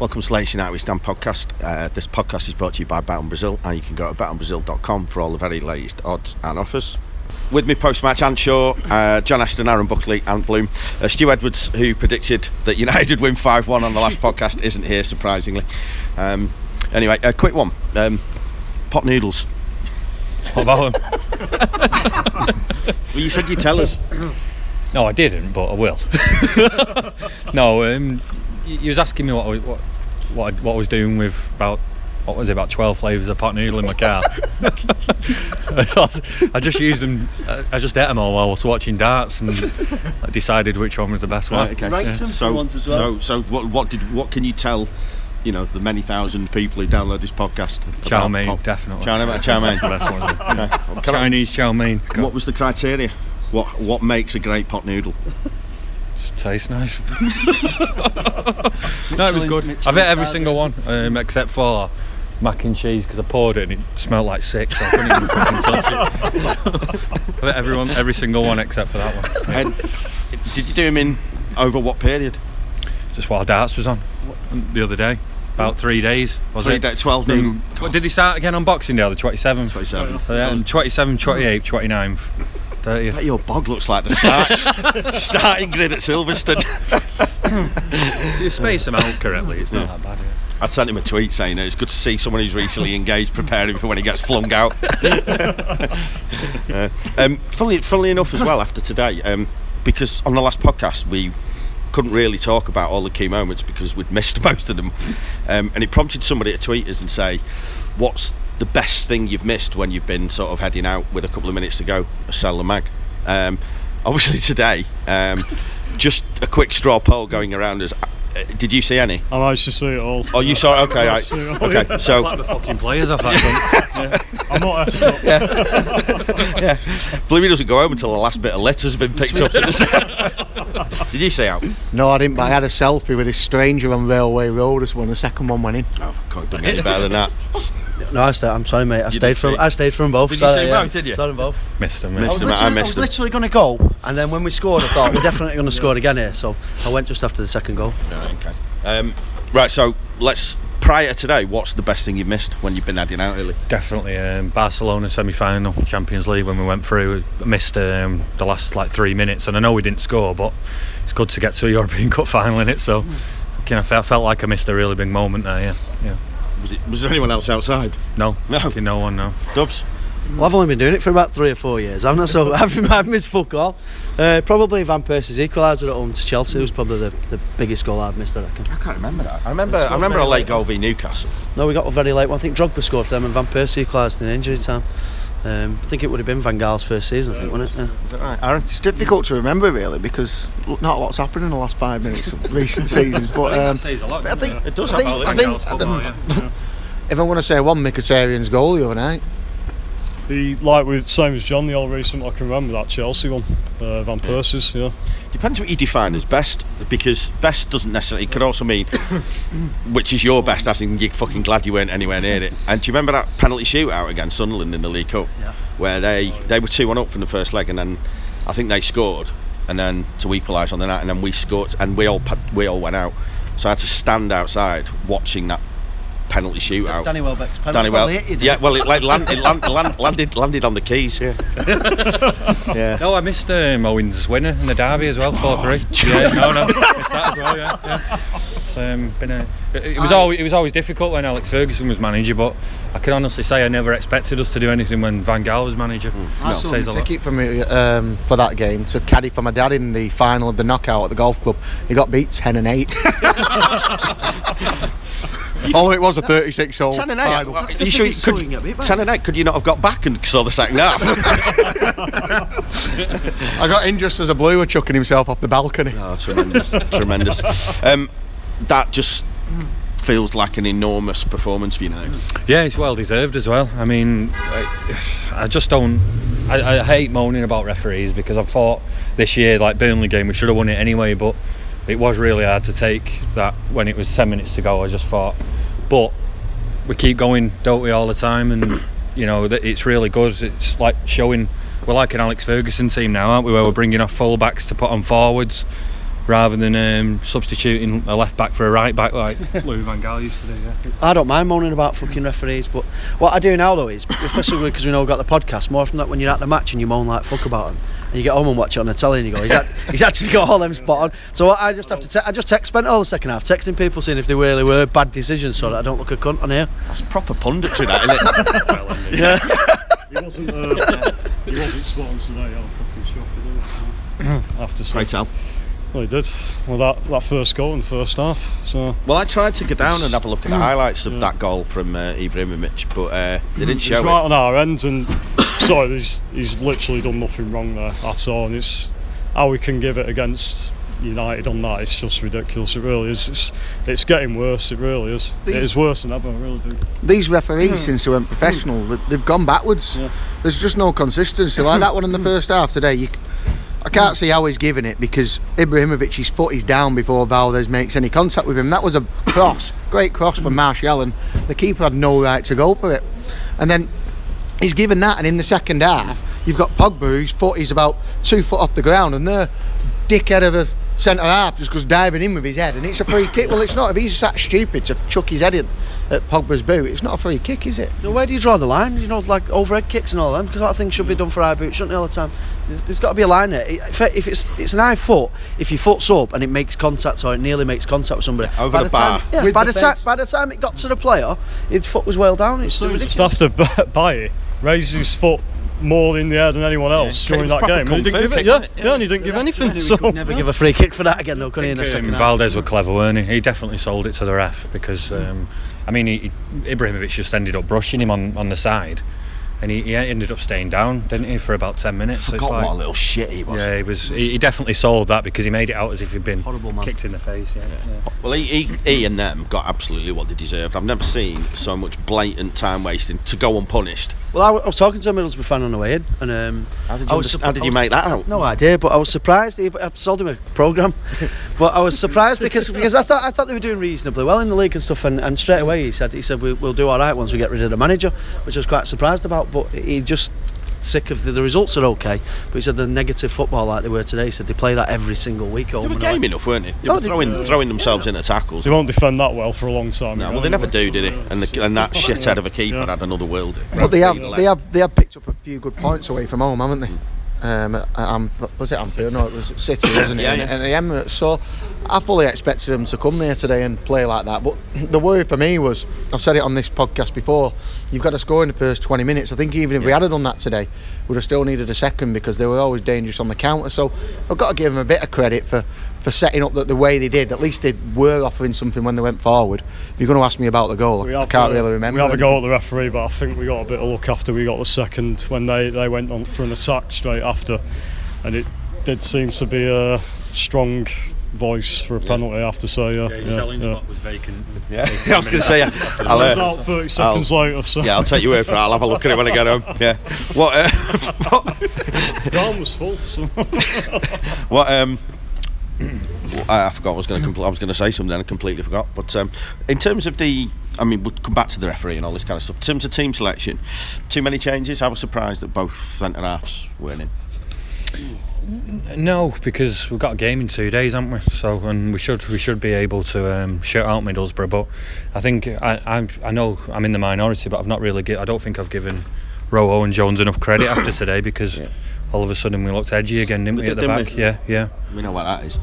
Welcome to Latest United We Stand podcast. Uh, this podcast is brought to you by Bet on Brazil, and you can go to betonbrazil.com for all the very latest odds and offers. With me post match, Ant Shaw, uh, John Ashton, Aaron Buckley, and Bloom. Uh, Stu Edwards, who predicted that United would win 5 1 on the last podcast, isn't here, surprisingly. Um, anyway, a quick one um, pot noodles. What about them? Well, you said you'd tell us. No, I didn't, but I will. no, um, you was asking me what I, was- what what I, what I was doing with about what was it about twelve flavours of pot noodle in my car. So I was- I just used them. I- I just ate them all while I was watching darts and I decided which one was the best one. Right, okay. Rate them So, once as well. so, so what, what did what can you tell? You know the many thousand people who download this podcast. Chow mein, pot- definitely. Chow mein, chow mein. That's the best one. Okay. Can I- Chinese chow mein. What was the criteria? What what makes a great pot noodle? Tastes nice. no, it was good. I've ate every single one um, except for mac and cheese because I poured it and it smelled like sick, so I couldn't even fucking touch it. I've ate everyone, every single one except for that one. And did you do them in over what period? Just while darts was on the other day, about three days. Was Three it? days, twelve From- noon. what, did he start again on Boxing Day, the 27th? Twenty-seven. So, yeah, and 27, 28, 29th, 30th. Bet your bog looks like the starts, starting grid at Silverstone. You space them out correctly, it's not that bad. yeah. I sent him a tweet saying it's good to see someone who's recently engaged preparing for when he gets flung out. uh, um, funnily, funnily enough, as well, after today, um, because on the last podcast we couldn't really talk about all the key moments because we'd missed most of them, um, and it prompted somebody to tweet us and say, "What's the best thing you've missed when you've been sort of heading out with a couple of minutes to go?" a Sell the mag. Um, obviously today, um, just a quick straw poll going around us. Uh, did you see any? I managed to see it all. Oh, you saw it? Okay, right. it all. Okay, so Like the fucking players off that I'm not Yeah. up. Bluey doesn't go home until the last bit of letters have been picked up. Did you see out? No, I didn't, but I had a selfie with this stranger on Railway Road as when the second one went in. Oh, can't do any better than that. No, I stayed. I'm sorry, mate. I did stayed from. see- I stayed from both. Did you sorry, see yeah. both, did you? Saw them both. Missed them. I Missed was, them, I I missed was literally going to go, and then when we scored, I thought we're definitely going to score again here. So I went just after the second goal. Right, okay. Um, right, so let's. Prior to today, what's the best thing you've missed when you've been heading out, really? Definitely um, Barcelona semi-final Champions League when we went through. I missed um, the last like three minutes, and I know we didn't score, but it's good to get to a European Cup final in it. So, kind of felt, felt like I missed a really big moment there. Yeah, yeah. Was, it, was there anyone else outside? No, No. fucking no one. No. Dubs? Well, I've only been doing it for about three or four years. I'm not so. I've, I've missed fuck all. Uh, probably Van Persie's equaliser at home to Chelsea was probably the, the biggest goal I've missed. I reckon. I can't remember that. I remember. I remember a late late. goal v Newcastle. No, we got a very late one. I think Drogba scored for them, and Van Persie equalised in injury time. Um, I think it would have been Van Gaal's first season. I think, wasn't it? Yeah. Is that right, Aaron? It's difficult to remember really because not a lot's happened in the last five minutes of recent seasons. But um, I think It does I have think, a I think, I don't- if I want to say one Mkhitaryan's goal the other night, The like with same as John, the all recent I can remember that Chelsea one, uh, Van Persie's. Yeah. Depends what you define as best, because best doesn't necessarily. It could also mean which is your best, as in you're fucking glad you weren't anywhere near it. And do you remember that penalty shootout against Sunderland in the League Cup, Yeah. where they they were two one up from the first leg, and then I think they scored, and then to equalise on the night, and then we scored, and we all we all went out. So I had to stand outside watching that penalty shootout. Danny Welbeck's penalty. Danny well, hit you, yeah, well, it, like, land, it land, land, landed landed on the keys. Yeah, yeah. No, I missed um, Owen's winner in the derby as well, four three. yeah, no, no, missed that as well. Yeah, yeah. It's, um, been a, it, it was always it was always difficult when Alex Ferguson was manager, but I can honestly say I never expected us to do anything when Van Gaal was manager. I No, sold says a a ticket for me um, for that game to caddy for my dad in the final of the knockout at the golf club. He got beat ten and eight. oh, it was a thirty-six hole. Ten and eight. final. Well, the you sure you could, score you can get ten and eight. Could you not have got back and saw the second half? I got in just as a blue were chucking himself off the balcony. Oh, tremendous, tremendous. Um, that just feels like an enormous performance for United. Yeah, it's well deserved as well. I mean, I, I just don't. I, I hate moaning about referees because I thought this year, like Burnley game, we should have won it anyway. But it was really hard to take that when it was ten minutes to go. I just thought, but we keep going, don't we, all the time? And you know, that it's really good. It's like showing we're like an Alex Ferguson team now, aren't we? Where we're bringing off full backs to put on forwards. Rather than um, substituting a left back for a right back like Louis Van Gaal used to do. Yeah. I don't mind moaning about fucking referees, but what I do now though is, especially because we know we've got the podcast, more often than that when you're at the match and you moan like fuck about them, and you get home and watch it on the telly and you go, he's, act- he's actually got all them spot on. So I just have to, te- I just text, spent all the second half texting people saying if they really were bad decisions, so that I don't look a cunt on here. That's proper punditry, that, isn't it? Well, ended. Yeah. He wasn't. Uh, he wasn't spot on today. I was fucking shocked. Did I have to say. Pray tell. Well, he did. Well, that, that first goal in the first half. So Well, I tried to go down and have a look at the highlights of that goal from uh, Ibrahimovic, but uh, they didn't He's show right it. on our end, and sorry, he's, he's literally done nothing wrong there at all. And it's how we can give it against United on that. It's just ridiculous. It really is. It's, it's getting worse. It really is. It is worse than ever. I really do. These referees, since they went professional, they- they've gone backwards. Yeah. There's just no consistency. Like that one in the first half today, you, I can't see how he's giving it because Ibrahimovic's foot is down before Valdés makes any contact with him. That was a cross, great cross from Martial, and the keeper had no right to go for it. And then he's given that, and in the second half, you've got Pogba, whose foot is about two foot off the ground, and the dickhead of a centre half just goes diving in with his head, and it's a free kick. Well, it's not. If he's that stupid to chuck his head in at Pogba's boot, it's not a free kick, is it? Now, where do you draw the line? You know, like overhead kicks and all them, because that thing should be done for high boots, shouldn't it, all the time? There's- There's got to be a line there. If if it's it's an high foot, if your foot's up and it makes contact or it nearly makes contact with somebody, over by the time, bar. yeah, With by the the time by the time it got to the player, his foot was well down. It's So ridiculous. just after Bailly raised his foot more in the air than anyone else Yeah, during that game. And he didn't give it, yeah, it? yeah, and he didn't give anything. So Could never give a free kick for that again, though, could he? In the Um, second half? Valdés were clever, weren't he? He definitely sold it to the ref because, um, I mean, he, he, Ibrahimovic just ended up brushing him on, on the side, and he, he ended up staying down, didn't he, for about ten minutes? So it's Forgot like- what a little shit he was. yeah, he was. He, he definitely sold that because he made it out as if he'd been Horrible man. kicked in the face. Yeah, yeah. Well, he, he, he and them got absolutely what they deserved. I've never seen so much blatant time wasting to go unpunished. Well, I, w- I was talking to a Middlesbrough fan on the way in, and um, How did I you, was underst- how did I you was- make that out? No idea, but I was surprised. He, I sold him a program, but I was surprised because because I thought I thought they were doing reasonably well in the league and stuff. And, and straight away he said he said we, we'll do all right once we get rid of the manager, which I was quite surprised about. But he just sick of the, the results are okay, but he said the negative football like they were today. He said they play that every single week. They home were and away. game enough, weren't they? They Oh, were they- throwing, throwing themselves into tackles. they won't defend that well for a long time. No, again, well, they never do, did it? And, the, and that shithead of a keeper Yeah. had another world. But they have they have they have picked up a few good points away from home, haven't they? Um, at Am- was it Anfield? No, it was City, wasn't it? Yeah, and, yeah. and the Emirates. So I fully expected them to come there today and play like that. But the worry for me was, I've said it on this podcast before, you've got to score in the first 20 minutes. I think even if we had done that today, we'd have still needed a second because they were always dangerous on the counter. So I've got to give them a bit of credit for, for setting up the, the way they did. At least they were offering something when they went forward. If you're going to ask me about the goal, We I have, can't uh, really remember. We have a anything. go at the referee, but I think we got a bit of luck after we got the second when they, they went on for an attack straight after, and it did seem to be a strong voice for a penalty. I have to say, yeah, Yeah, his yeah, selling yeah. spot was vacant. Yeah, I was going to say, I'll, uh, out 30 seconds later, so yeah, I'll take your word for it. I'll have a look at it when I get home. Yeah. What? Uh, the ground was full. So. what? Um. I I forgot. I was going to. Compl- I was going to say something. and I completely forgot. But um, in terms of the, I mean, we'll come back to the referee and all this kind of stuff. In terms of team selection, too many changes. I was surprised that both centre halves weren't in. No, because we've got a game in two days, haven't we? So, and we should we should be able to um, shut out Middlesbrough. But I think I I'm, I know I'm in the minority, but I've not really. Gi- I don't think I've given Rojo and Jones enough credit after today because Yeah. All of a sudden we looked edgy again, didn't we, We at the did, back? didn't we? Yeah, yeah. We know what that is.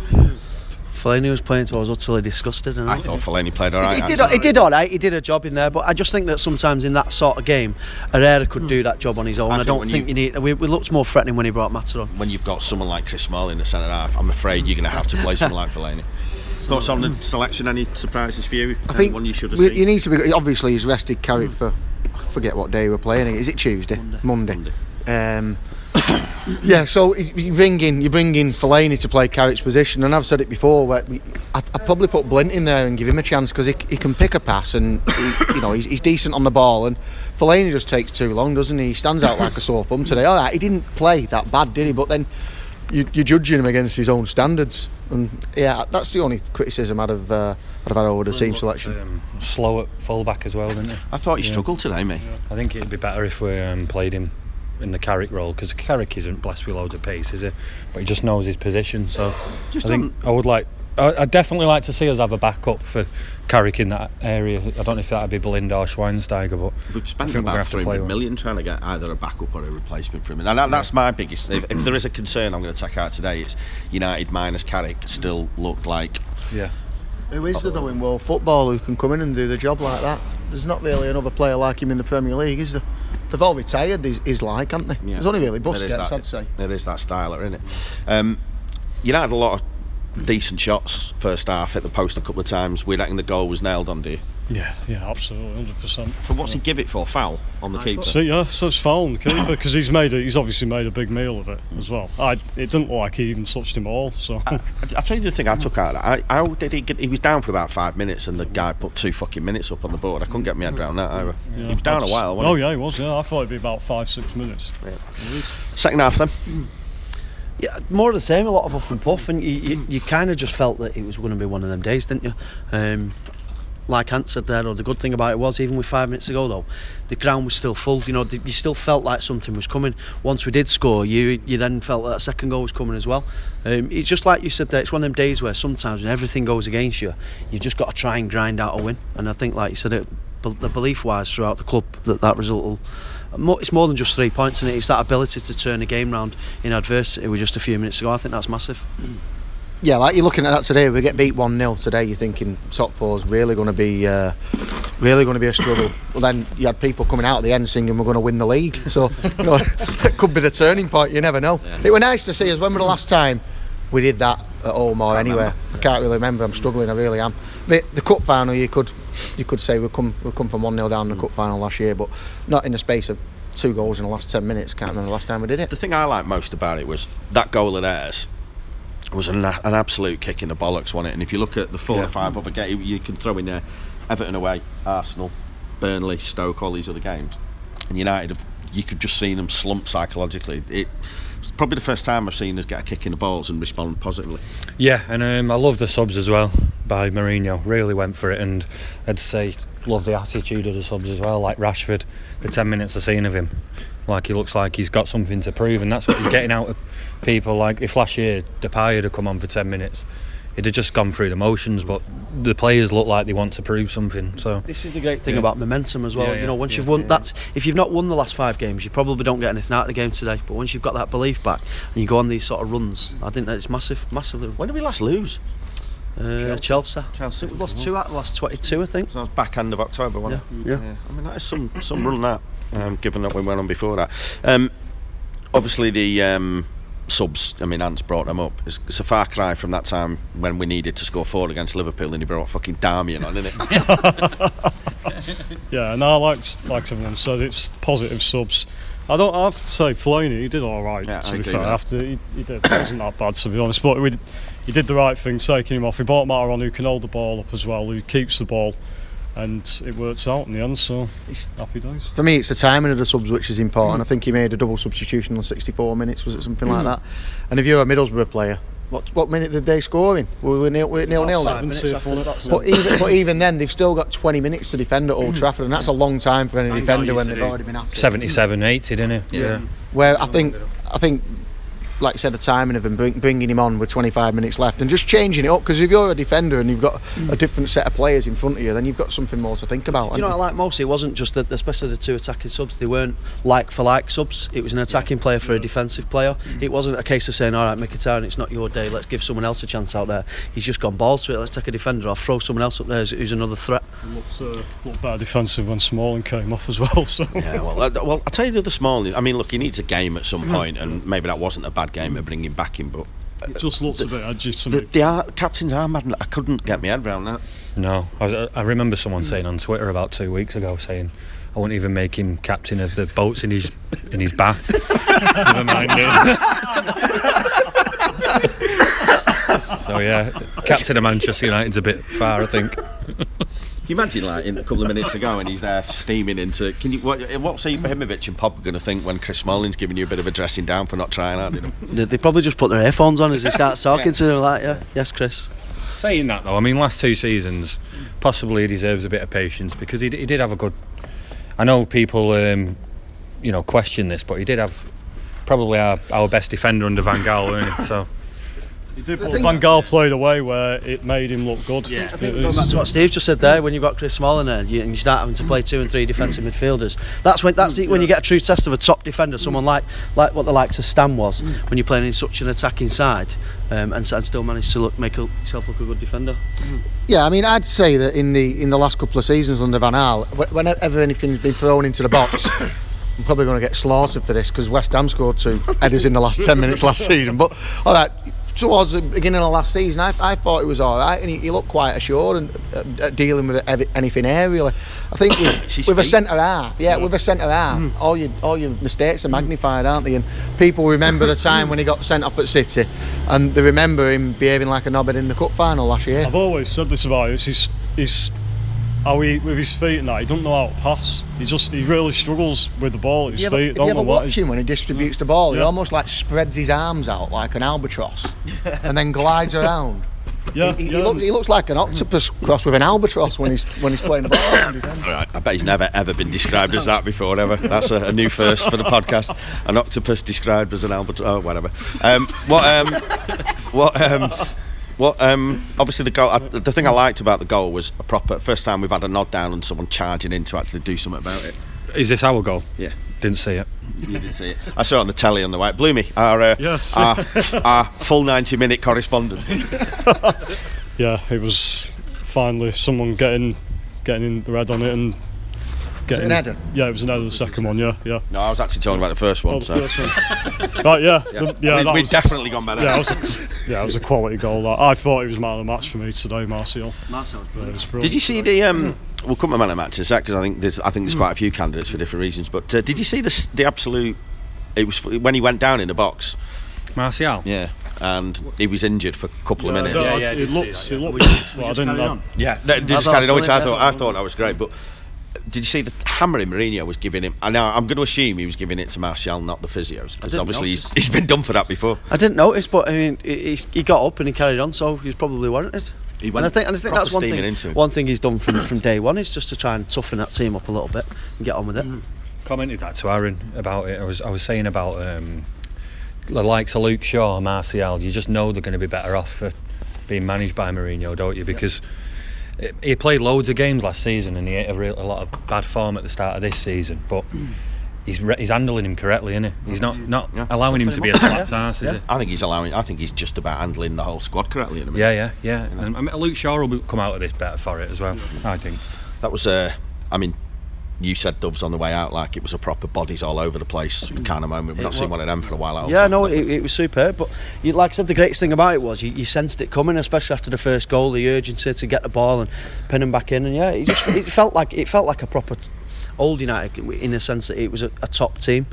Fellaini was playing, so I was utterly disgusted. And I thought Fellaini played all He, he did. He did all right. He did a job in there, but I just think that sometimes in that sort of game, Herrera could do that job on his own. I I, don't when think you- you, need. We, we looked more threatening when he brought Mata on. When you've got someone like Chris Small in the centre half, I'm afraid you're going to have to play someone like Fellaini. Thoughts on the selection? Any surprises for you? I think one you should have we- seen. you need to be. Obviously, he's rested Carrick for. I forget what day we're playing. Is it Tuesday? Monday. Monday. Um, yeah, so you you bring in you bring in Fellaini to play Carrick's position, and I've said it before. Where we, I, I'd probably put Blind in there and give him a chance because he, he can pick a pass and he, you know he's, he's decent on the ball. And Fellaini just takes too long, doesn't he? He stands out like a sore thumb today. All right, he didn't play that bad, did he? But then you, you're judging him against his own standards, and yeah, that's the only criticism I'd have uh, I'd have had over the team selection. Um, slow at full back as well, didn't he? I thought he struggled today, mate. I think it'd be better if we um, played him in the Carrick role because Carrick isn't blessed with loads of pace, is he? But he just knows his position. So Just I think I would like. I- I'd definitely like to see us have a backup for Carrick in that area. I don't know if that'd be Blind or Schweinsteiger, but We've spent think we're gonna about have to three play one. million trying to get either a backup or a replacement for him, and that, that's my biggest. If, if there is a concern, I'm going to take out today. It's United minus Carrick still look like yeah. Who is there though in world football who can come in and do the job like that? There's not really another player like him in the Premier League, is there? They've all retired, is, is like, haven't they? Yeah. There's only really Busquets, that- I'd say. There is that styler in it. Um, United had a lot of decent shots first half at the post a couple of times. We reckon the goal was nailed on, do you? Yeah, yeah, absolutely, hundred percent. But what's he give it for? Foul on the keeper. So yeah, so it's foul on the keeper because he's made it. He's obviously made a big meal of it as well. I, it didn't look like he even touched him all. So I, I tell you the thing I took out of that. I, how did he get? He was down for about five minutes, and the guy put two fucking minutes up on the board. I couldn't get my head around that either. yeah, he was down a while. Oh Wasn't yeah, he was. Yeah, I thought it'd be about five, six minutes. he? Second half then. Yeah, more of the same. A lot of huff and puff, and you, you, you kind of just felt that it was going to be one of them days, didn't you? Um, like Ant said there, though, the good thing about it was, even with five minutes to go, though, the ground was still full. You know, you still felt like something was coming. Once we did score, you you then felt that a second goal was coming as well. Um, it's just like you said there. It's one of them days where sometimes when everything goes against you, you've just got to try and grind out a win. And I think, like you said, it, the belief wise throughout the club that that result will. It's more than just three points, and it? it's that ability to turn a game round in adversity with just a few minutes to go. I think that's massive. Yeah, like you're looking at that today. We get beat one 0 today. You're thinking top four's really going to be, uh, really going to be a struggle. Well, then you had people coming out at the end singing we're going to win the league. So you know, it could be the turning point. You never know. It was nice to see us. When was the last time we did that at home or anywhere? I can't really remember. I'm struggling. I really am. But the cup final, you could, you could say we come, we come from one 0 down in the hmm. cup final last year, but not in the space of two goals in the last ten minutes. Can't remember the last time we did it. The thing I liked most about it was that goal of theirs was an, an absolute kick in the bollocks, wasn't it? And if you look at the four or five other games, you can throw in there Everton away, Arsenal, Burnley, Stoke, all these other games. And United, have, you could just see them slump psychologically. It was probably the first time I've seen us get a kick in the balls and respond positively. Yeah, and um, I love the subs as well by Mourinho. Really went for it, and I'd say love the attitude of the subs as well. Like Rashford, the ten minutes I've seen of him, like he looks like he's got something to prove, and that's what he's getting out of people. Like if last year Depay had come on for ten minutes, he'd have just gone through the motions. But the players look like they want to prove something. So This is the great thing Yeah. about momentum as well. Yeah, you know, once yeah, you've won, yeah. that's if you've not won the last five games, you probably don't get anything out of the game today. But once you've got that belief back and you go on these sort of runs, I think that it's massive, massively. When did we last lose? Uh, Chelsea. Chelsea. We've lost two out of the last 22, I think. So that was back end of October, wasn't Yeah, it? yeah. I mean, that is some some run that, um, given that we went on before that. Um, obviously, the um, subs. I mean, Ant's brought them up. It's, it's a far cry from that time when we needed to score four against Liverpool, and he brought fucking Darmian on, isn't it? Yeah, and I like like everyone said, it's positive subs. I don't I have to say Fellaini, he did all right. Yeah, to I be agree fair, that. after he, he did, it wasn't that bad to be honest. But we, he did the right thing, taking him off. He brought Mata on who can hold the ball up as well, who keeps the ball, and it works out in the end. So it's happy days. For me, it's the timing of the subs which is important. I think he made a double substitution on 64 minutes, was it something like hmm. that? And if you're a Middlesbrough player, what what minute did they score in? Were we nil nil? nil Five Seven. But even, but even then, they've still got 20 minutes to defend at Old Trafford, and that's a long time for any defender when they've already been at it. 77, 80, didn't he? Yeah. Where I think, I think, like you said, the timing of him bring, bringing him on with 25 minutes left and just changing it up. Because if you're a defender and you've got a different set of players in front of you, then you've got something more to think about. You know, what I like most. It wasn't just that, especially the two attacking subs. They weren't like for like subs. It was an attacking player for a defensive player. It wasn't a case of saying, "All right, Mkhitaryan, it's not your day. Let's give someone else a chance out there." He's just gone balls to it. Let's take a defender off, throw someone else up there who's, who's another threat. It looked, uh, looked better defensive when Smalling came off as well. So Yeah, well, uh, well, I'll tell you the other small. I mean, look, he needs a game at some point, and maybe that wasn't a bad game to bring him back in, but uh, it just looks a bit edgy to the, the ar- captain's arm, I I couldn't get my head around that. No, I, was, I remember someone saying on Twitter about two weeks ago saying I wouldn't even make him captain of the boats in his in his bath. Never mind it. so yeah, captain of Manchester United's a bit far, I think. Can you imagine, like, in a couple of minutes ago, and he's there steaming into. Can you? What, what's Ibrahimovic and Pogba going to think when Chris Smalling's giving you a bit of a dressing down for not trying out? You? They, they probably just put their earphones on as he starts talking to them like, "Yeah, yes, Chris." Saying that though, I mean, last two seasons, possibly he deserves a bit of patience because he, d- he did have a good. I know people um, you know question this, but he did have probably our, our best defender under Van Gaal, weren't he? So He did, The but Van Gaal played a way where it made him look good. Yeah. I think It going was- That's what Steve just said there. When you've got Chris Smalling there, and you start having to play two and three defensive mm. midfielders. That's when that's the, when you get a true test of a top defender, someone mm. like like what the likes of Stan was mm. when you're playing in such an attacking side, um, and, and still manage to look make a- yourself look a good defender. Yeah, I mean, I'd say that in the in the last couple of seasons under Van Gaal, whenever anything's been thrown into the box, I'm probably going to get slaughtered for this because West Ham scored two headers in the last ten minutes last season. But all right, towards the beginning of last season, I, I thought he was all right, and he, he looked quite assured and uh, uh, dealing with ev- anything aerially. I think with, with a centre half, yeah, with a centre half, all your all your mistakes are magnified, aren't they? And people remember the time when he got sent off at City, and they remember him behaving like a knobbhead in the cup final last year. I've always said this about him. It's his, his how he with his feet and that. He doesn't know how to pass. He just he really struggles with the ball at his you ever, feet. if Don't you ever know watch he- him when he distributes the ball, he almost like spreads his arms out like an albatross and then glides around. Yeah, He, he yeah. looks, he looks like an octopus crossed with an albatross when he's when he's playing the ball. Right, I bet he's never ever been described as that before ever. That's a, a new first for the podcast. An octopus described as an albatross. Oh, whatever. Um, what? Um, what? Um, what? Um, obviously, the goal. I, the thing I liked about the goal was a proper first time we've had a nod down and someone charging in to actually do something about it. is this our goal? Yeah. Didn't see it. You didn't see it. I saw it on the telly on the way. It blew me. Our, uh, Yes. our, our full ninety-minute correspondent. yeah, it was finally someone getting getting in the red on it and getting an header? Yeah, it was an header. The second one. Yeah, yeah. No, I was actually talking about the first one. Oh, the so. first one. right, yeah, Yeah, the- yeah. I mean, that we'd was, definitely gone better. Yeah, it was a, yeah, it was a quality goal. That I thought he was man of the match for me today, Martial. Yeah, it was brilliant Did you see the? Um, we'll come to man of the match in a sec because I think there's I think there's quite a few candidates for different reasons. But uh, did you see the the absolute? It was when he went down in the box. Martial. Yeah, and he was injured for a couple Yeah, of minutes. no, Yeah, yeah, it did see looked, that, it yeah. looked. well, I didn't. carried I- on? Yeah, they just thought carried it on, which I thought. I thought that was great. But did you see the hammering Mourinho was giving him? And now I'm going to assume he was giving it to Martial, not the physios, because obviously he's, he's been done for that before. I didn't notice, but I mean, he, he- he got up and he carried on, so he was probably warranted. He And went I think, and I think that's one thing. into. One thing he's done from from day one is just to try and toughen that team up a little bit and get on with it. commented that to Aaron about it. I was I was saying about um, the likes of Luke Shaw, Martial. You just know they're going to be better off for being managed by Mourinho, don't you? Because it- he played loads of games last season and he had a, real, a lot of bad form at the start of this season, but. He's, re- he's handling him correctly, isn't he? He's not not Yeah. allowing him to be a slapped ass, is he? I think he's allowing. I think he's just about handling the whole squad correctly. At the minute. Yeah, yeah, yeah. And I mean, Luke Shaw will come out of this better for it as well. I think. That was Uh, I mean, you said Dubs on the way out like it was a proper bodies all over the place kind of moment. We've not It seen one of them for a while. Out Yeah, no, it, it was superb. But you, like I said, the greatest thing about it was you, you sensed it coming, especially after the first goal, the urgency to get the ball and pin him back in. And yeah, it just it felt like it felt like a proper old United in the sense that it was a, a top team,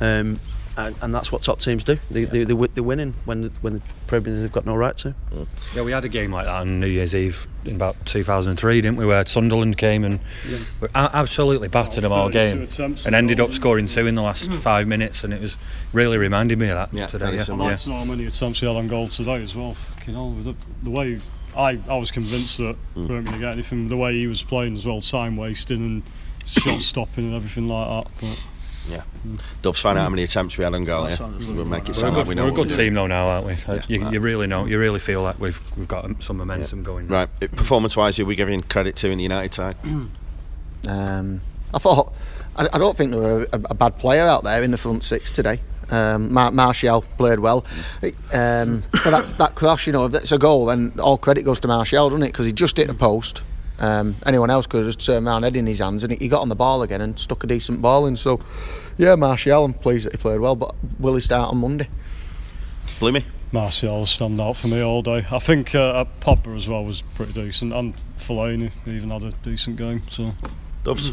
um, and, and that's what top teams do. They, they, they, wi- they're winning when the, when probably they've got no right to. Mm. Yeah, we had a game like that on New Year's Eve in about 2003, didn't we? Where Sunderland came and we absolutely battered them all game and and ended up scoring two in the last mm. five minutes, and it was really reminded me of that Yeah, today. Yeah, similar. I'd yeah. like to how many attempts he had on goal today as well. Fucking hell, the, the way I, I was convinced that we weren't going to get anything. The way he was playing as well, time wasting and shot stopping and everything like that. But Yeah. Dubs find out how many attempts we had on goal. Yeah, we'll make it We're a sound good, we know. we're a good team though now, aren't we? Uh, you, right. you really know, you really feel like we've we've got some momentum going. Right, performance-wise, who are we giving credit to in the United side? Um, I thought I, I don't think there were a, a bad player out there in the front six today. Um, Mar- Martial played well. Um, for that, that cross, you know, if that's a goal, then all credit goes to Martial, doesn't it? Because he just hit the post. Um, anyone else could have just turned around, head in his hands, and he, he got on the ball again and stuck a decent ball in. So, yeah, Martial, I'm pleased that he played well. But will he start on Monday? Bloomy. Martial stand out for me all day. I think uh, Pogba as well was pretty decent, and Fellaini even had a decent game. So Dubs.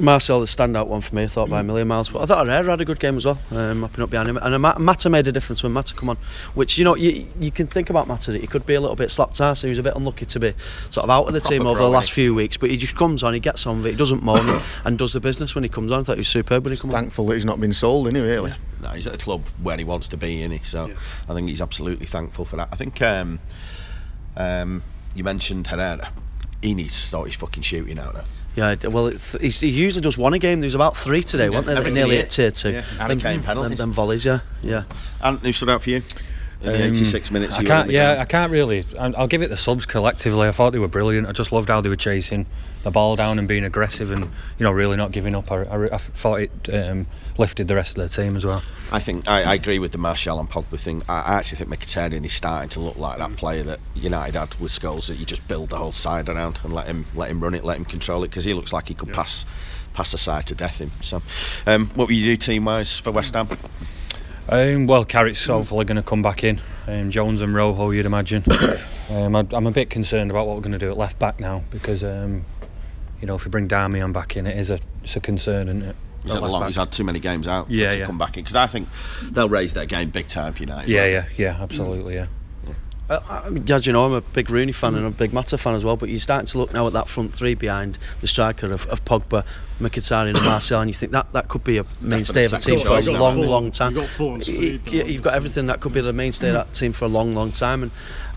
Martial, the standout one for me, I thought by a million miles. But I thought Herrera had a good game as well, um, mopping up behind him. And Ma- Mata made a difference when Mata come on, which you know you you can think about Mata that he could be a little bit slapped ass. He was a bit unlucky to be sort of out of the team Proper over the last few weeks, but he just comes on, he gets on with it, he doesn't moan and- and does the business when he comes on. I thought he was superb when he come on. Thankful that he's not been sold, isn't he, really? No, he's at a club where he wants to be, isn't he? So I think he's absolutely thankful for that. I think um, um, you mentioned Herrera. He needs to start his fucking shooting out there. Yeah, well, it's, he usually does one a game. There was about three today, Yeah, weren't there? Nearly at tier two. Yeah, and Them- it came penalties. Them, them volleys, yeah, yeah. And who stood out for you? In the Um, 86 minutes I you were in can't. Yeah, game? I can't really. I'll give it the subs collectively. I thought they were brilliant. I just loved how they were chasing the ball down and being aggressive and you know really not giving up. I, I, I thought it um, lifted the rest of the team as well. I think I, I agree with the Martial and Pogba thing. I, I actually think Mkhitaryan is starting to look like that player that United had with Scholes that you just build the whole side around and let him let him run it, let him control it because he looks like he could pass pass the side to death him. So, um, what will you do team wise for West Ham? Um, well, Carrick's hopefully going to come back in. Um, Jones and Rojo, you'd imagine. um, I, I'm a bit concerned about what we're going to do at left back now because um, you know if we bring Darmian back in, it is a it's a concern, isn't it? He's had, long, he's had too many games out Yeah, to yeah. come back in because I think they'll raise their game big time for United. Yeah, yeah, yeah, absolutely, yeah. I as you know, I'm a big Rooney fan and a big Mata fan as well. But you're starting to look now at that front three behind the striker of, of Pogba, Mkhitaryan, and Martial, and you think that, that could be a mainstay of a team for a long, long time. you've got full and Y- speed, y- You've got everything that could be the mainstay of that team for a long, long time. And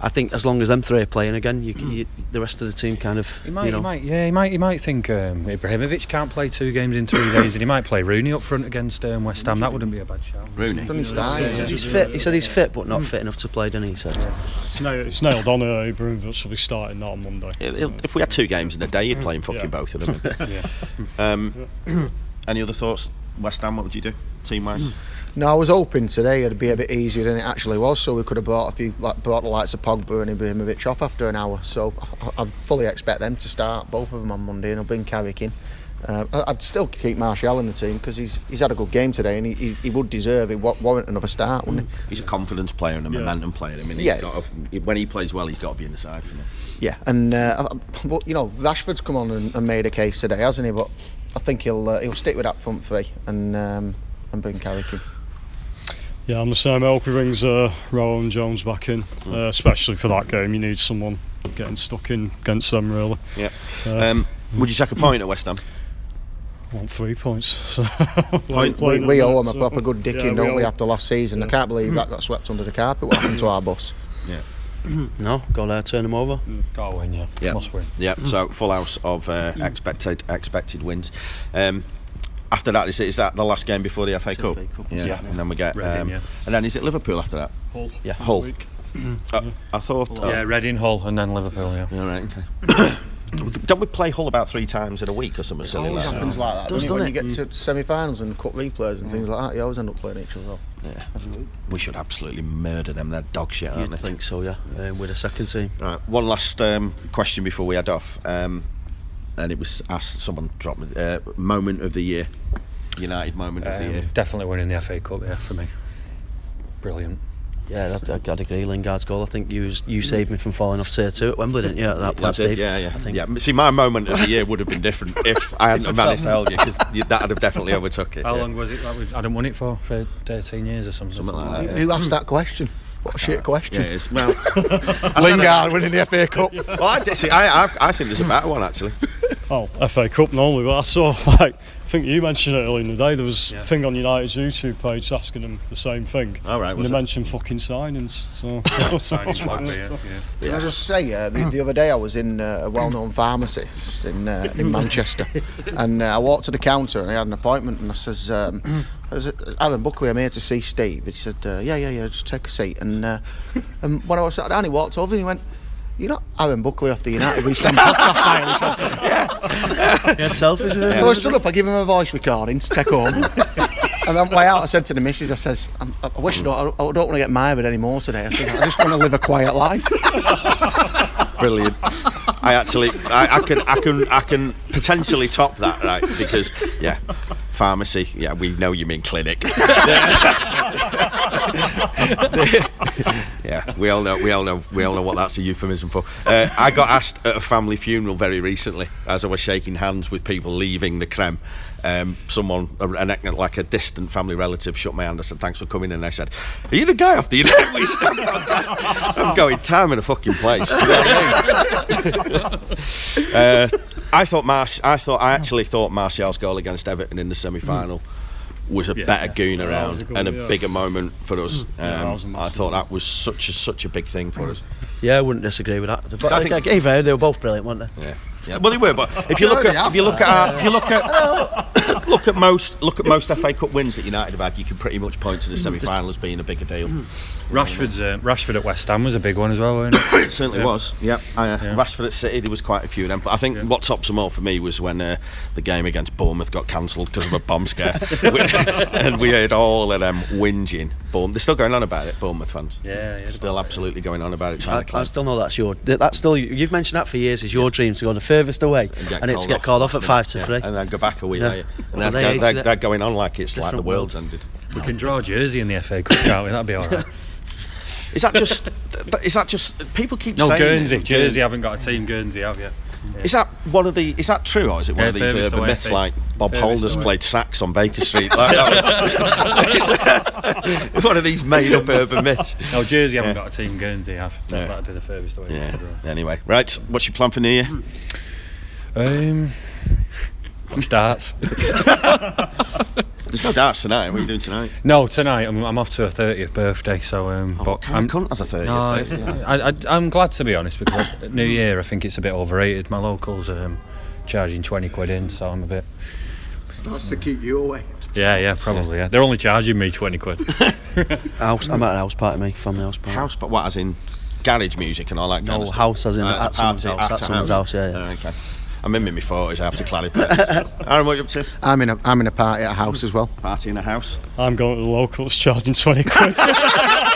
I think as long as them three are playing again, you, c- you, the rest of the team kind of, He might, you know, he might, yeah, he might, he might think um, Ibrahimovic can't play two games in three days, and he might play Rooney up front against um, West Ham. That wouldn't be a bad shout. Rooney. Done his he start, said yeah. he's fit. He said he's fit, but not fit enough to play. Didn't he? He said. It's nailed, it's nailed on. Uh, Ibrahimovic will be starting that on Monday. He'll- he'll- if we had two games in a day, you're playing fucking Yeah. both of them. Um, any other thoughts, West Ham? What would you do, team wise? No, I was hoping today it'd be a bit easier than it actually was, so we could have brought a few, like brought the likes of Pogba and Ibrahimovic off after an hour. So I, I fully expect them to start both of them on Monday, and I'll bring Carrick in. Uh, I- I'd still keep Martial in the team because he's he's had a good game today, and he, he, he would deserve it. wa- Warrant another start, wouldn't he? He's a confidence player and a Yeah. momentum player. I mean, he's Yeah. got to, when he plays well, he's got to be in the side for me. Yeah, and uh, but you know Rashford's come on and, and made a case today, hasn't he? But I think he'll uh, he'll stick with that front three and um, and bring Carrick in. Yeah, I'm the same. I hope he brings uh, Rojo and Jones back in, Hmm. uh, especially for that game. You need someone getting stuck in against them, really. Yeah. Uh, Um, would you take a point at West Ham? want three points. So Point- We, Playing we owe that, him a proper good dicking, Yeah, don't we, owe- after last season? I can't believe that got swept under the carpet. What happened to our bus? No, go there, turn him over. Got to win, yeah. Yeah. Must win. Yeah. So full house of uh, expected expected wins. Um, after that, is, it, is that the last game before the FA Cup? FA Cup, Yeah. yeah. And then we get Reading, um, yeah. and then is it Liverpool after that? Hull. Yeah. Hull. Week. Uh, I thought. Hull. oh, Yeah, Reading, Hull, and then Liverpool. Yeah. All right. Okay. Don't we play Hull about three times in a week or something It always like that? happens like that. Does, doesn't it? When doesn't you get to semi-finals and cup replays and things like that, you always end up playing each other. Yeah. We should absolutely murder them. They're dog shit, aren't You'd they? think so, yeah. Um, with a second team. Right. One last um, question before we head off, um, and it was asked. Someone dropped me. Uh, moment of the year, United moment of the Um, year. definitely winning the FA Cup, yeah, for me. Brilliant. Yeah, I'd, I'd agree. Lingard's goal. I think you was- you saved me from falling off tier two at Wembley, didn't you? At that I last did, Steve? yeah, yeah, I think. yeah. See, my moment of the year would have been different if I hadn't have managed to hold you, because that'd have definitely overtook it. How yeah. long was it? That we, I didn't win it for for 13 years or something. Something like Who that. who asked that question? What a shit Yeah, question. it is. Well, Lingard winning the FA Cup. well I, did- see, I, I, I think there's a better one actually. Oh, FA Cup normally, but I saw like I think you mentioned it earlier in the day. There was Yeah. a thing on United's YouTube page asking them the same thing. All right, and they it? mentioned fucking signings. So, Signing swagger, yeah, yeah. Can I just say, uh, the, the other day I was in uh, a well-known pharmacy in uh, in Manchester, and uh, I walked to the counter and I had an appointment, and I says, um, I was, "Aaron Buckley, I'm here to see Steve." He said, uh, "Yeah, yeah, yeah, just take a seat." And uh, and when I was sat down, he walked over and he went. You're not Aaron Buckley off the United We Stand podcast by any chance?" Yeah, selfish. Yeah. So I stood up, I give him a voice recording to take home. and then way out, I said to the missus, I says, I'm, I wish I don't, I don't want to get married anymore today. I said, I just want to live a quiet life. Brilliant. I actually, I, I can, I can, I can potentially top that, right? Because yeah, pharmacy. Yeah, we know you mean clinic. yeah, we all know, we all know, we all know what that's a euphemism for. Uh, I got asked at a family funeral very recently, as I was shaking hands with people leaving the creme. Um, someone, an, like a distant family relative, shook my hand. I said, "Thanks for coming." And I said, "Are you the guy off the I'm going time in a fucking place. I uh, I thought Marsh. I thought I actually thought Martial's goal against Everton in the semi-final was a better goon that around was a good and a one, yeah. bigger moment for us. Yeah, Um, was a I thought that was such a such a big thing for us. Yeah, I wouldn't disagree with that. But I I think- think, either they were both brilliant, weren't they? Yeah. Yeah, well, they were, but if you look at if you look at our, if you look at look at most look at most FA Cup wins that United have had, you can pretty much point to the semi-final as being a bigger deal. Rashford's uh, Rashford at West Ham was a big one as well, wasn't it? It certainly Yeah. was. Yeah. Uh, Yeah. Rashford at City, there was quite a few of them. But I think what tops them all for me was when uh, the game against Bournemouth got cancelled because of a bomb scare, Which- and we heard all of them whinging. Bournemouth, they're still going on about it. Bournemouth fans. Yeah, yeah. Still absolutely going on about it. Trying I, to. I still know that's your. That's still you've mentioned that for years. Is your dream to go the furthest away get and it's called get off. called off at five to Yeah, three. and then go back a wee Yeah. later. And Well, they're, they they're, hated they're, going on like it's like the world's world. ended. We can draw a Jersey in the FA Cup, can't we? That'd be all right. Is that just? th- is that just? People keep saying. No, saying Guernsey. it. Jersey haven't got a team. Guernsey have you? Is that one of the? Is that true, or is it one Yeah, of these urban away, myths like Bob Furthest Holness away. played sax on Baker Street? Like that? one of these made-up urban myths. No, Jersey haven't Yeah. got a team. Guernsey have. So Yeah. that'd be the furthest away. Yeah. Anyway, right. What's your plan for New Year? Um, watch darts. There's no darts tonight. What are you doing tonight? No, tonight I'm, I'm off to a 30th birthday, so um, but I'm, cunt as a thirty. no, I, I, I'm glad to be honest because New Year I think it's a bit overrated. My locals um, charging 20 quid in, so I'm a bit. Starts to keep you away. Yeah, yeah, probably. Yeah, they're only charging me 20 quid. House. I'm at a house party, mate. Family house party. House, but what? As in garage music and all that kind No, of stuff. house as in Uh, at someone's party, house. At after someone's house. Yeah, yeah. Oh, okay. I'm in my forties. I have to clarify. Aaron, what are you up to? I'm in a I'm in a party at a house as well. Party in a house. I'm going to the locals charging 20 quid.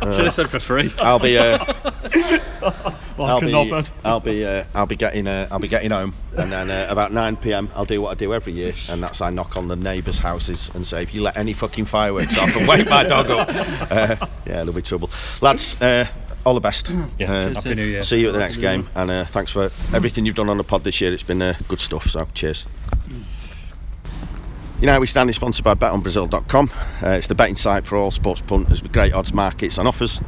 Should have said for free. I'll be. Uh, I'll be. I'll be, uh, I'll be getting, uh, I'll be getting home, and then uh, about 9 p.m. I'll do what I do every year, and that's I knock on the neighbours' houses and say, if you let any fucking fireworks off and wake my dog up, uh, yeah, there'll be trouble. Lads, uh, all the best. Yeah, Uh, Happy New Year. See you at the next game, and uh, thanks for everything you've done on the pod this year. It's been uh, good stuff. So cheers. United We Stand is sponsored by betonbrazil.com. Uh, it's the betting site for all sports punters with great odds, markets, and offers.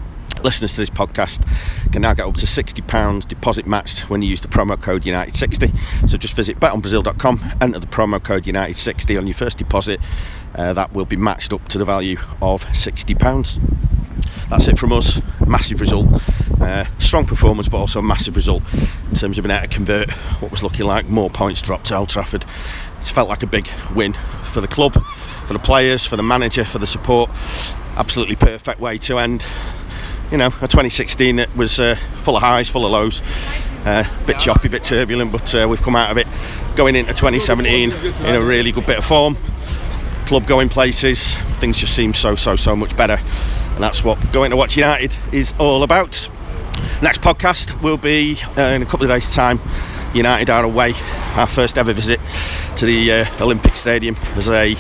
Listeners to this podcast can now get up to £60 deposit matched when you use the promo code United60. So just visit betonbrazil.com, enter the promo code United60 on your first deposit. Uh, that will be matched up to the value of £60. That's it from us. Massive result. Uh, strong performance, but also a massive result in terms of being able to convert what was looking like more points dropped to Old Trafford. It's felt like a big win for the club, for the players, for the manager, for the support. Absolutely perfect way to end. You know, a 2016 that was uh, full of highs, full of lows, uh, bit choppy, a bit turbulent, but uh, we've come out of it going into 2017 in a really good bit of form club going places. Things just seem so, so, so much better. And that's what going to watch United is all about. Next podcast will be uh, in a couple of days' time. United are away, our first ever visit to the uh, Olympic Stadium as a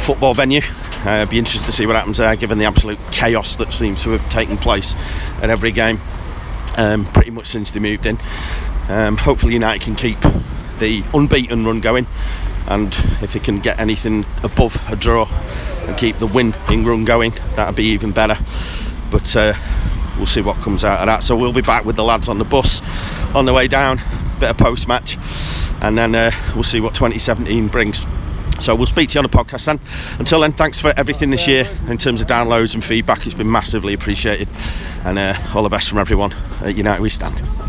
football venue. Uh, be interested to see what happens there, given the absolute chaos that seems to have taken place at every game, um, pretty much since they moved in. Um, hopefully, United can keep the unbeaten run going, and if they can get anything above a draw and keep the winning run going, that'd be even better. But uh, we'll see what comes out of that. So we'll be back with the lads on the bus on the way down, bit of post match, and then uh, we'll see what 2017 brings. So we'll speak to you on the podcast then. Until then, thanks for everything this year in terms of downloads and feedback. It's been massively appreciated, and uh, all the best from everyone at United We Stand.